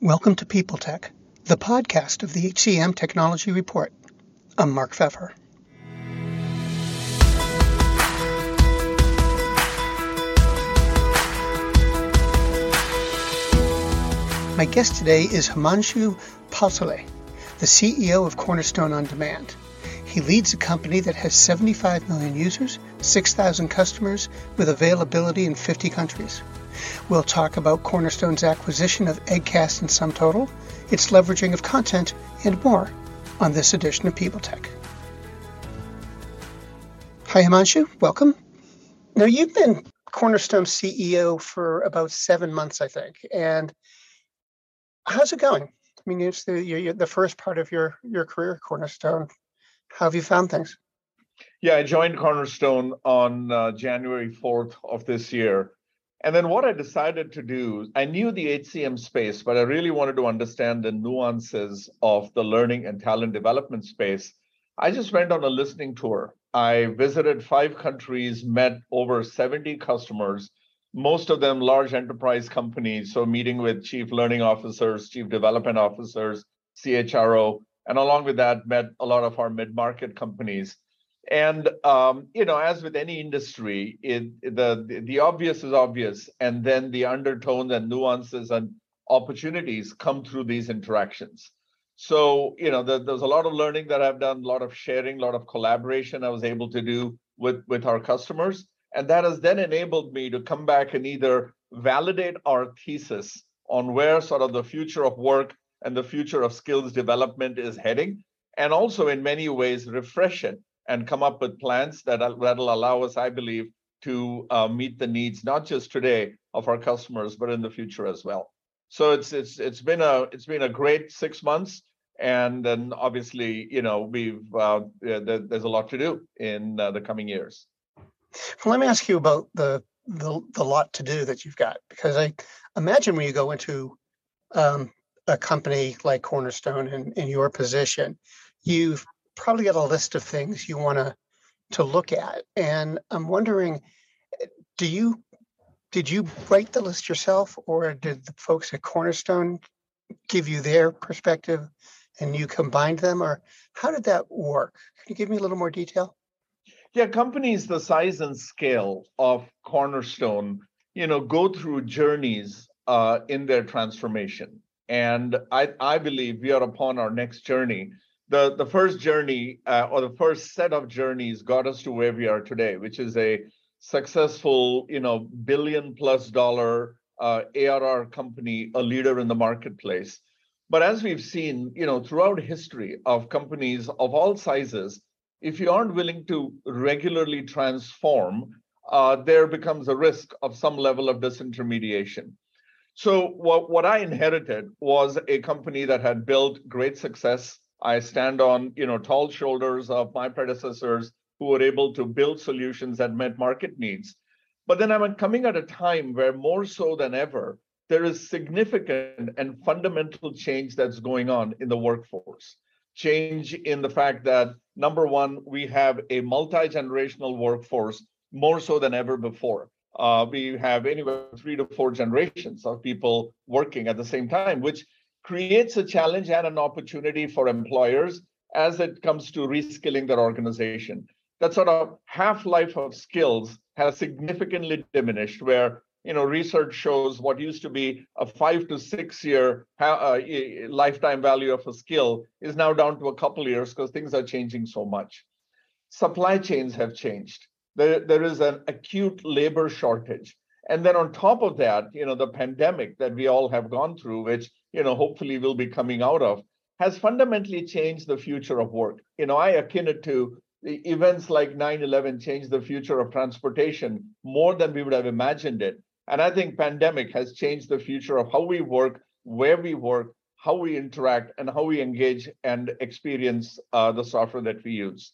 Welcome to People Tech, the podcast of the HCM Technology Report. I'm Mark Feffer. My guest today is Himanshu Palsule, the CEO of Cornerstone On Demand. He leads a company that has 75 million users, 6,000 customers, with availability in 50 countries. We'll talk about Cornerstone's acquisition of Edcast and SumTotal, its leveraging of content, and more on this edition of People Tech. Hi, Himanshu. Welcome. Now, you've been Cornerstone CEO for about seven months, I think. And how's it going? I mean, it's the, the first part of your, your career, Cornerstone. How have you found things? Yeah, I joined Cornerstone on uh, January 4th of this year. And then what I decided to do, I knew the HCM space, but I really wanted to understand the nuances of the learning and talent development space. I just went on a listening tour. I visited five countries, met over 70 customers, most of them large enterprise companies. So, meeting with chief learning officers, chief development officers, CHRO, and along with that, met a lot of our mid market companies. And um, you know, as with any industry, it, the the obvious is obvious, and then the undertones and nuances and opportunities come through these interactions. So you know, the, there's a lot of learning that I've done, a lot of sharing, a lot of collaboration I was able to do with with our customers, and that has then enabled me to come back and either validate our thesis on where sort of the future of work and the future of skills development is heading, and also in many ways refresh it and come up with plans that that'll allow us, I believe, to uh, meet the needs not just today of our customers, but in the future as well. So it's it's it's been a it's been a great six months, and then obviously you know we've uh, there's a lot to do in uh, the coming years. Well, let me ask you about the the the lot to do that you've got because I imagine when you go into um, a company like Cornerstone in, in your position, you've probably got a list of things you want to to look at. And i'm wondering do you did you write the list yourself or did the folks at cornerstone give you their perspective and you combined them or how did that work? Can you give me a little more detail? Yeah companies the size and scale of cornerstone you know go through journeys uh, in their transformation. And I, I believe we are upon our next journey the the first journey uh, or the first set of journeys got us to where we are today, which is a successful, you know, billion plus dollar uh, ARR company, a leader in the marketplace. But as we've seen, you know, throughout history of companies of all sizes, if you aren't willing to regularly transform, uh, there becomes a risk of some level of disintermediation. So what, what I inherited was a company that had built great success I stand on, you know, tall shoulders of my predecessors who were able to build solutions that met market needs. But then I'm coming at a time where more so than ever, there is significant and fundamental change that's going on in the workforce. Change in the fact that number one, we have a multi-generational workforce more so than ever before. Uh, we have anywhere three to four generations of people working at the same time, which creates a challenge and an opportunity for employers as it comes to reskilling their organization. That sort of half life of skills has significantly diminished, where you know research shows what used to be a five to six year uh, lifetime value of a skill is now down to a couple years because things are changing so much. Supply chains have changed. There, there is an acute labor shortage. And then on top of that, you know, the pandemic that we all have gone through, which you know, hopefully we'll be coming out of, has fundamentally changed the future of work. You know, I akin it to events like 9-11 changed the future of transportation more than we would have imagined it. And I think pandemic has changed the future of how we work, where we work, how we interact, and how we engage and experience uh, the software that we use.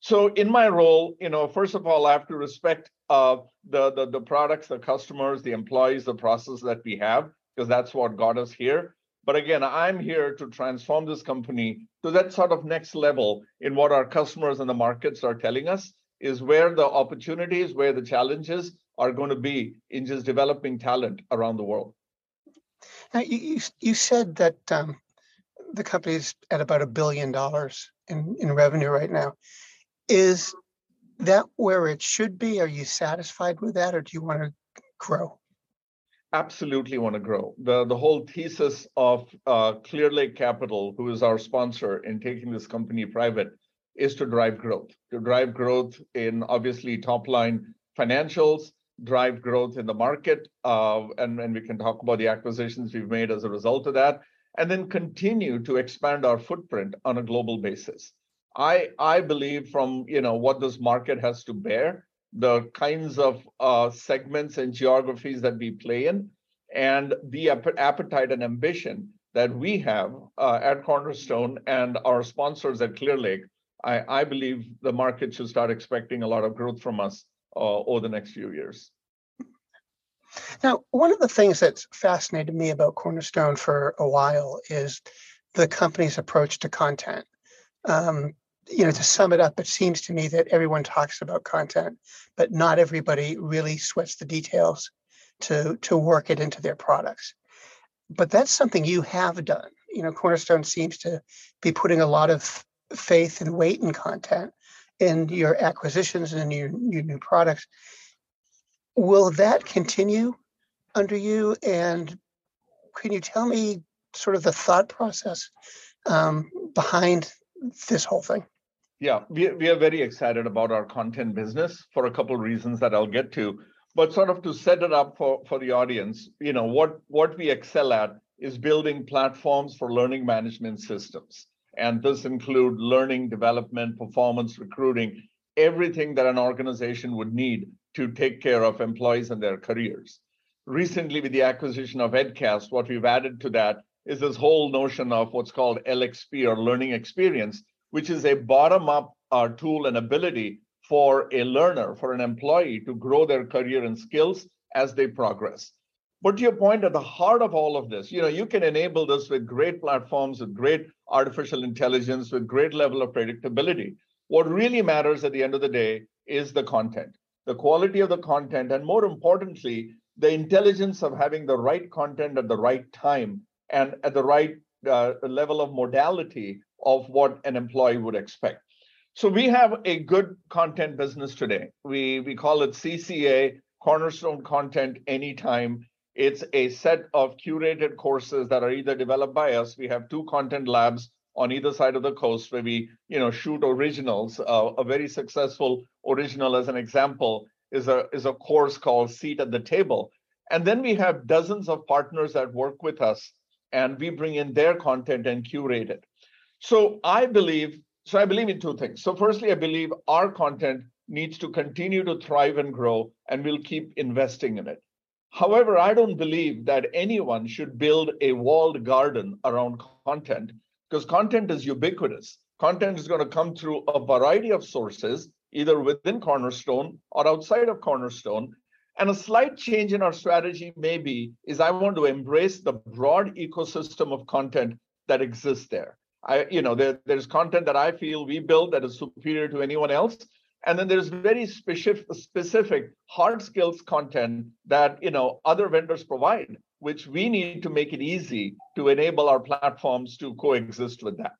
So in my role, you know, first of all, I have to respect uh, the, the the products, the customers, the employees, the process that we have, because that's what got us here. But again, I'm here to transform this company to that sort of next level in what our customers and the markets are telling us is where the opportunities, where the challenges are going to be in just developing talent around the world. Now, you, you, you said that um, the company's at about a billion dollars in, in revenue right now. Is that where it should be? Are you satisfied with that or do you want to grow? Absolutely want to grow. The, the whole thesis of uh, Clearlake Capital, who is our sponsor in taking this company private, is to drive growth, to drive growth in obviously top line financials, drive growth in the market, uh, and, and we can talk about the acquisitions we've made as a result of that, and then continue to expand our footprint on a global basis. I I believe from you know what this market has to bear, the kinds of uh, segments and geographies that we play in, and the appetite and ambition that we have uh, at Cornerstone and our sponsors at Clearlake, I, I believe the market should start expecting a lot of growth from us uh, over the next few years. Now, one of the things that's fascinated me about Cornerstone for a while is the company's approach to content. Um, you know, to sum it up, it seems to me that everyone talks about content, but not everybody really sweats the details to to work it into their products. But that's something you have done. You know, Cornerstone seems to be putting a lot of faith and weight in content in your acquisitions and your, your new products. Will that continue under you? And can you tell me sort of the thought process um, behind this whole thing? Yeah, we, we are very excited about our content business for a couple of reasons that I'll get to. But sort of to set it up for, for the audience, you know, what, what we excel at is building platforms for learning management systems. And this include learning, development, performance, recruiting, everything that an organization would need to take care of employees and their careers. Recently, with the acquisition of Edcast, what we've added to that is this whole notion of what's called LXP or learning experience, which is a bottom up uh, tool and ability for a learner, for an employee to grow their career and skills as they progress. But to your point, at the heart of all of this, you know, you can enable this with great platforms, with great artificial intelligence, with great level of predictability. What really matters at the end of the day is the content the quality of the content, and more importantly, the intelligence of having the right content at the right time and at the right uh, level of modality of what an employee would expect. So we have a good content business today. We we call it CCA Cornerstone Content Anytime. It's a set of curated courses that are either developed by us. We have two content labs on either side of the coast where we you know shoot originals uh, a very successful original as an example is a is a course called seat at the table and then we have dozens of partners that work with us and we bring in their content and curate it so i believe so i believe in two things so firstly i believe our content needs to continue to thrive and grow and we'll keep investing in it however i don't believe that anyone should build a walled garden around content because content is ubiquitous. Content is going to come through a variety of sources, either within Cornerstone or outside of Cornerstone. And a slight change in our strategy maybe is I want to embrace the broad ecosystem of content that exists there. I, you know, there, there's content that I feel we build that is superior to anyone else. And then there's very specific, specific hard skills content that you know other vendors provide which we need to make it easy to enable our platforms to coexist with that.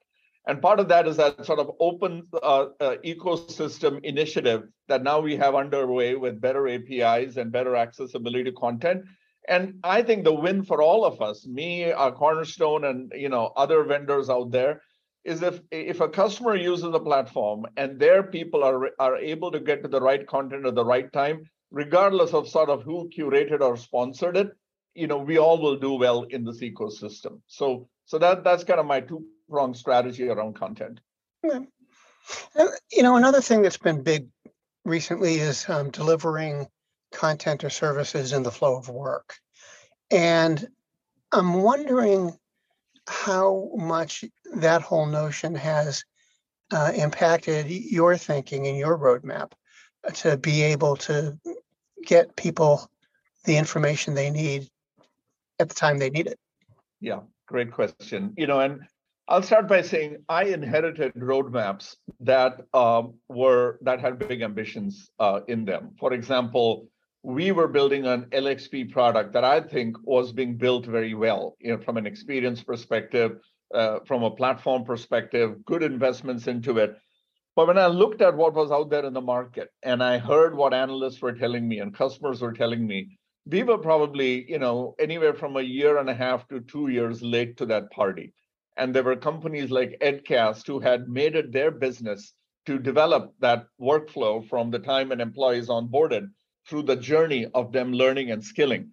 And part of that is that sort of open uh, uh, ecosystem initiative that now we have underway with better APIs and better accessibility to content. And I think the win for all of us, me, our Cornerstone, and you know other vendors out there, is if if a customer uses the platform and their people are are able to get to the right content at the right time, regardless of sort of who curated or sponsored it, you know we all will do well in this ecosystem so so that that's kind of my two pronged strategy around content yeah. you know another thing that's been big recently is um, delivering content or services in the flow of work and i'm wondering how much that whole notion has uh, impacted your thinking and your roadmap to be able to get people the information they need at the time they need it? Yeah, great question. You know, and I'll start by saying I inherited roadmaps that um, were that had big ambitions uh, in them. For example, we were building an LXP product that I think was being built very well, you know, from an experience perspective, uh, from a platform perspective, good investments into it. But when I looked at what was out there in the market and I heard what analysts were telling me and customers were telling me, we were probably, you know, anywhere from a year and a half to two years late to that party. And there were companies like Edcast who had made it their business to develop that workflow from the time an employee is onboarded through the journey of them learning and skilling.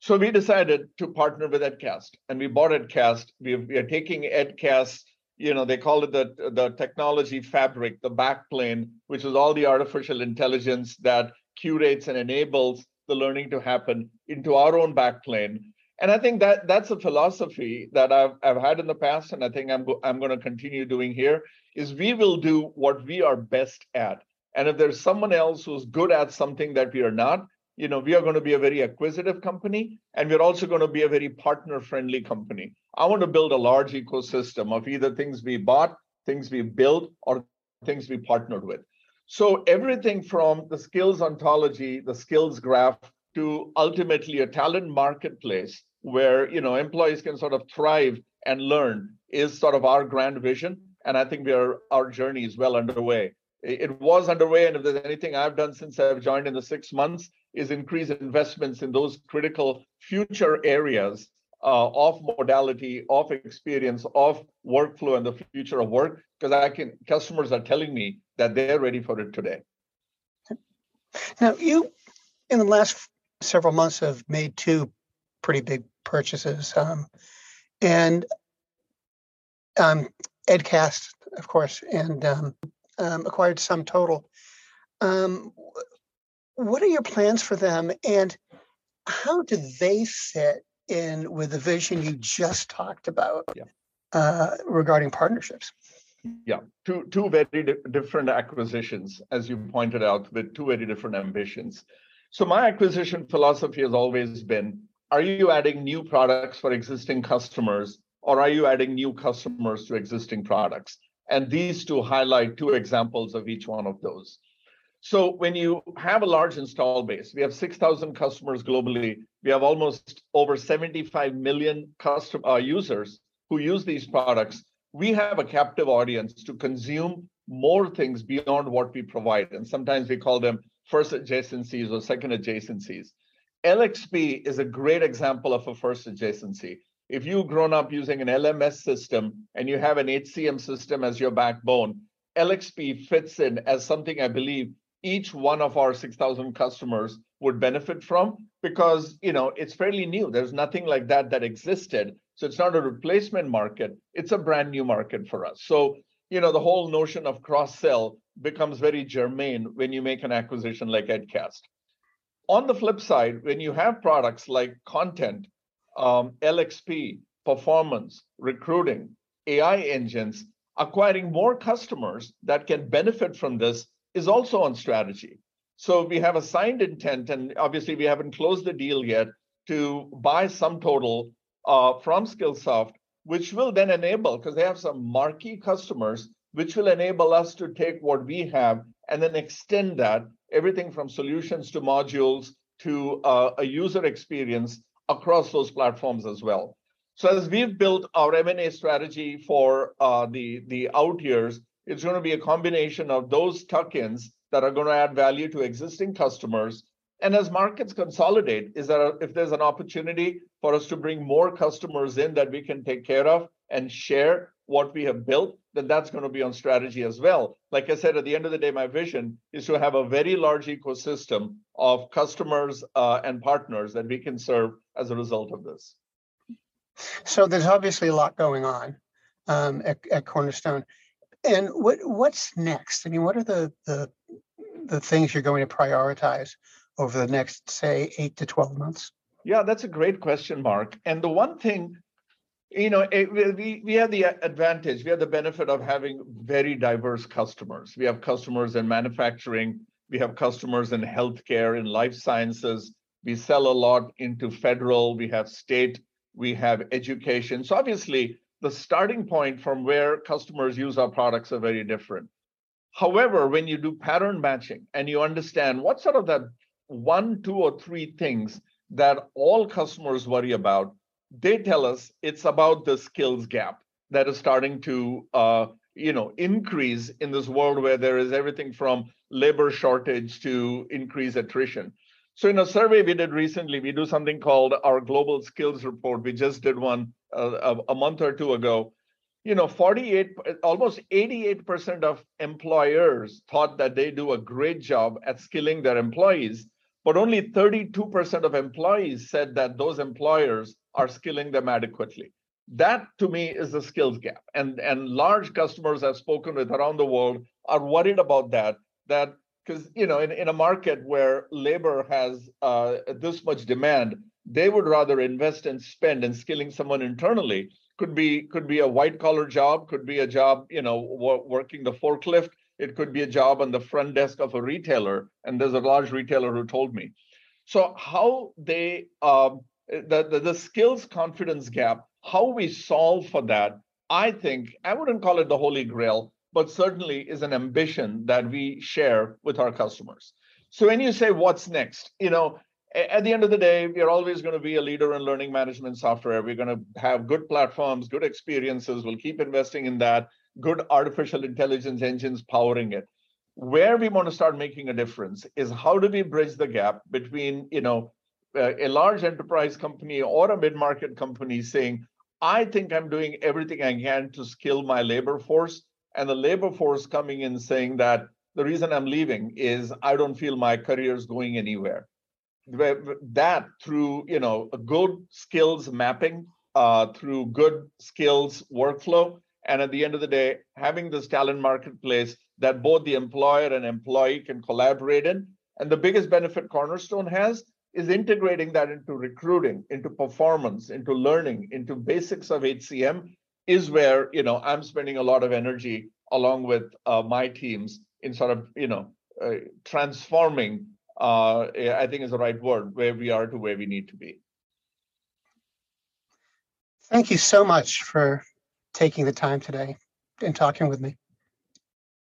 So we decided to partner with Edcast, and we bought Edcast. We, we are taking Edcast. You know, they call it the the technology fabric, the backplane, which is all the artificial intelligence that curates and enables the learning to happen into our own backplane. And I think that that's a philosophy that I've I've had in the past, and I think I'm go, I'm going to continue doing here. Is we will do what we are best at, and if there's someone else who's good at something that we are not, you know, we are going to be a very acquisitive company, and we're also going to be a very partner-friendly company. I want to build a large ecosystem of either things we bought, things we built, or things we partnered with. So everything from the skills ontology, the skills graph, to ultimately a talent marketplace where you know employees can sort of thrive and learn is sort of our grand vision. And I think we are our journey is well underway it was underway and if there's anything i've done since i've joined in the six months is increase investments in those critical future areas uh, of modality of experience of workflow and the future of work because i can customers are telling me that they're ready for it today. Now you in the last several months have made two pretty big purchases um, and um, edcast of course and um, um, acquired SumTotal. Um, what are your plans for them, and how do they fit in with the vision you just talked about yeah. uh, regarding partnerships? Yeah, two two very di- different acquisitions, as you pointed out, with two very different ambitions. So my acquisition philosophy has always been: Are you adding new products for existing customers, or are you adding new customers to existing products? And these two highlight two examples of each one of those. So when you have a large install base, we have 6,000 customers globally. We have almost over 75 million custom uh, users who use these products. We have a captive audience to consume more things beyond what we provide. And sometimes we call them first adjacencies or second adjacencies. LXP is a great example of a first adjacency if you've grown up using an LMS system and you have an HCM system as your backbone, LXP fits in as something I believe each one of our 6,000 customers would benefit from because you know it's fairly new. There's nothing like that that existed, so it's not a replacement market. It's a brand new market for us. So you know the whole notion of cross sell becomes very germane when you make an acquisition like Edcast. On the flip side, when you have products like content um, LXP, performance, recruiting, AI engines, acquiring more customers that can benefit from this is also on strategy. So we have a signed intent, and obviously we haven't closed the deal yet to buy SumTotal uh, from Skillsoft, which will then enable, because they have some marquee customers, which will enable us to take what we have and then extend that, everything from solutions to modules to uh, a user experience across those platforms as well. So as we've built our M&A strategy for uh, the, out years, it's going to be a combination of those tuck-ins that are going to add value to existing customers. And as markets consolidate, is a, if there's an opportunity for us to bring more customers in that we can take care of and share what we have built, then that's going to be on strategy as well. Like I said, at the end of the day, my vision is to have a very large ecosystem of customers uh, and partners that we can serve as a result of this. So there's obviously a lot going on um, at, at, Cornerstone. And what what's next? I mean, what are the, the the things you're going to prioritize over the next, say, eight to 12 months? Yeah, that's a great question, Mark. And the one thing you know it, we, we have the advantage we have the benefit of having very diverse customers we have customers in manufacturing we have customers in healthcare in life sciences we sell a lot into federal we have state we have education so obviously the starting point from where customers use our products are very different however when you do pattern matching and you understand what sort of that one, two, or three things that all customers worry about, they tell us it's about the skills gap that is starting to uh, you know increase in this world where there is everything from labor shortage to increased attrition. So in a survey we did recently, we do something called our global skills report. We just did one uh, a month or two ago. You know, 48, almost 88% of employers thought that they do a great job at skilling their employees, but only 32% of employees said that those employers are skilling them adequately. That to me is the skills gap. And, and large customers I've spoken with around the world are worried about that, that because you know in, in a market where labor has uh, this much demand they would rather invest and spend in skilling someone internally could be could be a white collar job could be a job you know working the forklift. It could be a job on the front desk of a retailer and there's a large retailer who told me. So how they um, the, the the skills confidence gap how we solve for that i think i wouldn't call it the holy grail but certainly is an ambition that we share with our customers. So when you say what's next, you know, at the end of the day, we're always going to be a leader in learning management software. We're going to have good platforms, good experiences. We'll keep investing in that, good artificial intelligence engines powering it. Where we want to start making a difference is how do we bridge the gap between, you know, a large enterprise company or a mid-market company saying, I think I'm doing everything I can to skill my labor force and the labor force coming in saying that the reason I'm leaving is I don't feel my career is going anywhere. That through you know good skills mapping, uh, through good skills workflow, and at the end of the day, having this talent marketplace that both the employer and employee can collaborate in. And the biggest benefit Cornerstone has is integrating that into recruiting, into performance, into learning, into basics of HCM, is where you know I'm spending a lot of energy along with uh, my teams in sort of you know uh, transforming. Uh, I think is the right word where we are to where we need to be. Thank you so much for taking the time today and talking with me.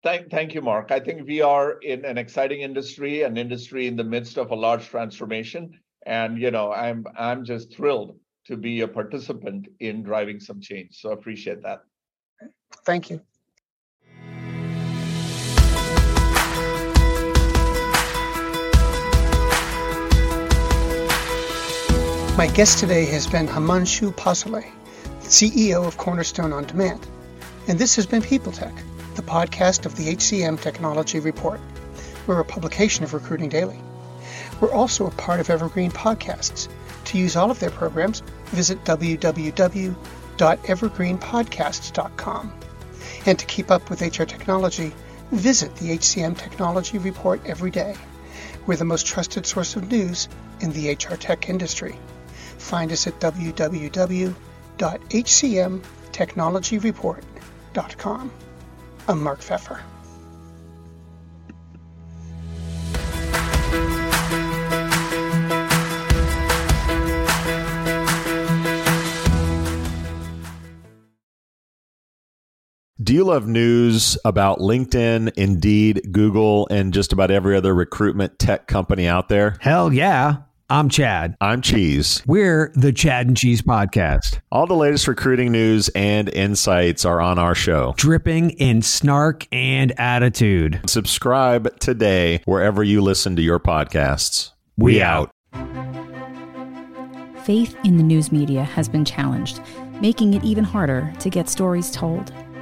Thank, thank you, Mark. I think we are in an exciting industry, an industry in the midst of a large transformation, and you know, I'm I'm just thrilled to be a participant in driving some change. So I appreciate that. Thank you. My guest today has been Himanshu Palsule, CEO of Cornerstone On Demand. And this has been People Tech, the podcast of the HCM Technology Report. We're a publication of Recruiting Daily. We're also a part of Evergreen Podcasts. To use all of their programs, visit www.evergreenpodcasts.com. And to keep up with HR technology, visit the HCM Technology Report every day. We're the most trusted source of news in the HR tech industry. Find us at www.hcmtechnologyreport.com. I'm Mark Feffer. Do you love news about LinkedIn, Indeed, Google, and just about every other recruitment tech company out there? Hell yeah. I'm Chad. I'm Cheese. We're the Chad and Cheese Podcast. All the latest recruiting news and insights are on our show, dripping in snark and attitude. Subscribe today wherever you listen to your podcasts. We, we out. Faith in the news media has been challenged, making it even harder to get stories told.